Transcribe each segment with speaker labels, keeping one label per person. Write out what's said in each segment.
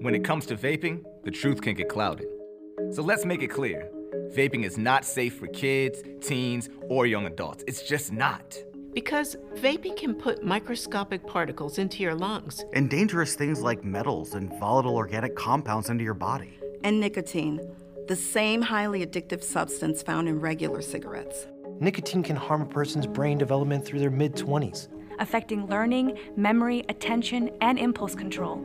Speaker 1: When it comes to vaping, the truth can get clouded. So let's make it clear vaping is not safe for kids, teens, or young adults. It's just not.
Speaker 2: Because vaping can put microscopic particles into your lungs.
Speaker 3: And dangerous things like metals and volatile organic compounds into your body.
Speaker 4: And nicotine, the same highly addictive substance found in regular cigarettes.
Speaker 5: Nicotine can harm a person's brain development through their mid 20s,
Speaker 6: affecting learning, memory, attention, and impulse control,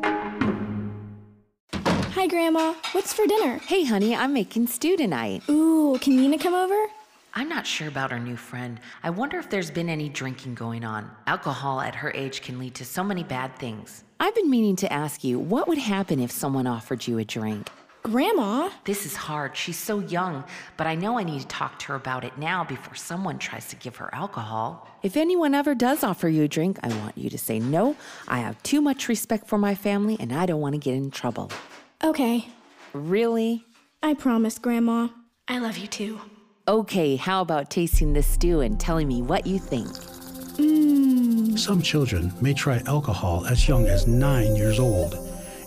Speaker 7: Hi, Grandma. What's for dinner?
Speaker 8: Hey, honey, I'm making stew tonight.
Speaker 7: Ooh, can Nina come over?
Speaker 8: I'm not sure about our new friend. I wonder if there's been any drinking going on. Alcohol at her age can lead to so many bad things. I've been meaning to ask you what would happen if someone offered you a drink?
Speaker 7: Grandma?
Speaker 8: This is hard. She's so young, but I know I need to talk to her about it now before someone tries to give her alcohol. If anyone ever does offer you a drink, I want you to say no. I have too much respect for my family and I don't want to get in trouble.
Speaker 7: Okay.
Speaker 8: Really?
Speaker 7: I promise, Grandma.
Speaker 6: I love you too.
Speaker 8: Okay, how about tasting this stew and telling me what you think?
Speaker 7: Mmm.
Speaker 9: Some children may try alcohol as young as nine years old.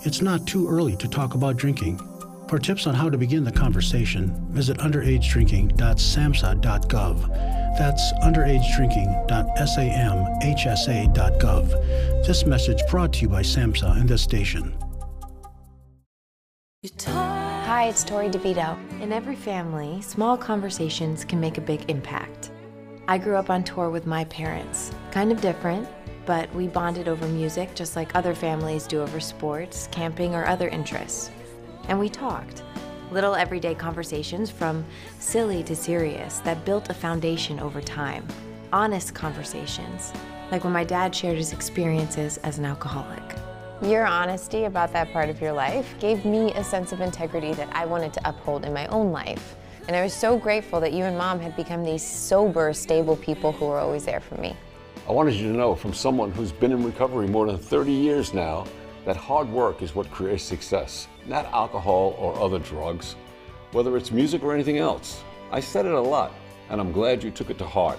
Speaker 9: It's not too early to talk about drinking. For tips on how to begin the conversation, visit underagedrinking.samhsa.gov. That's underagedrinking.samhsa.gov. This message brought to you by SAMHSA and this station.
Speaker 10: Hi, it's Tori DeVito.
Speaker 8: In every family, small conversations can make a big impact. I grew up on tour with my parents. Kind of different, but we bonded over music just like other families do over sports, camping, or other interests. And we talked. Little everyday conversations from silly to serious that built a foundation over time. Honest conversations, like when my dad shared his experiences as an alcoholic.
Speaker 10: Your honesty about that part of your life gave me a sense of integrity that I wanted to uphold in my own life. And I was so grateful that you and mom had become these sober, stable people who were always there for me.
Speaker 11: I wanted you to know from someone who's been in recovery more than 30 years now that hard work is what creates success, not alcohol or other drugs, whether it's music or anything else. I said it a lot, and I'm glad you took it to heart.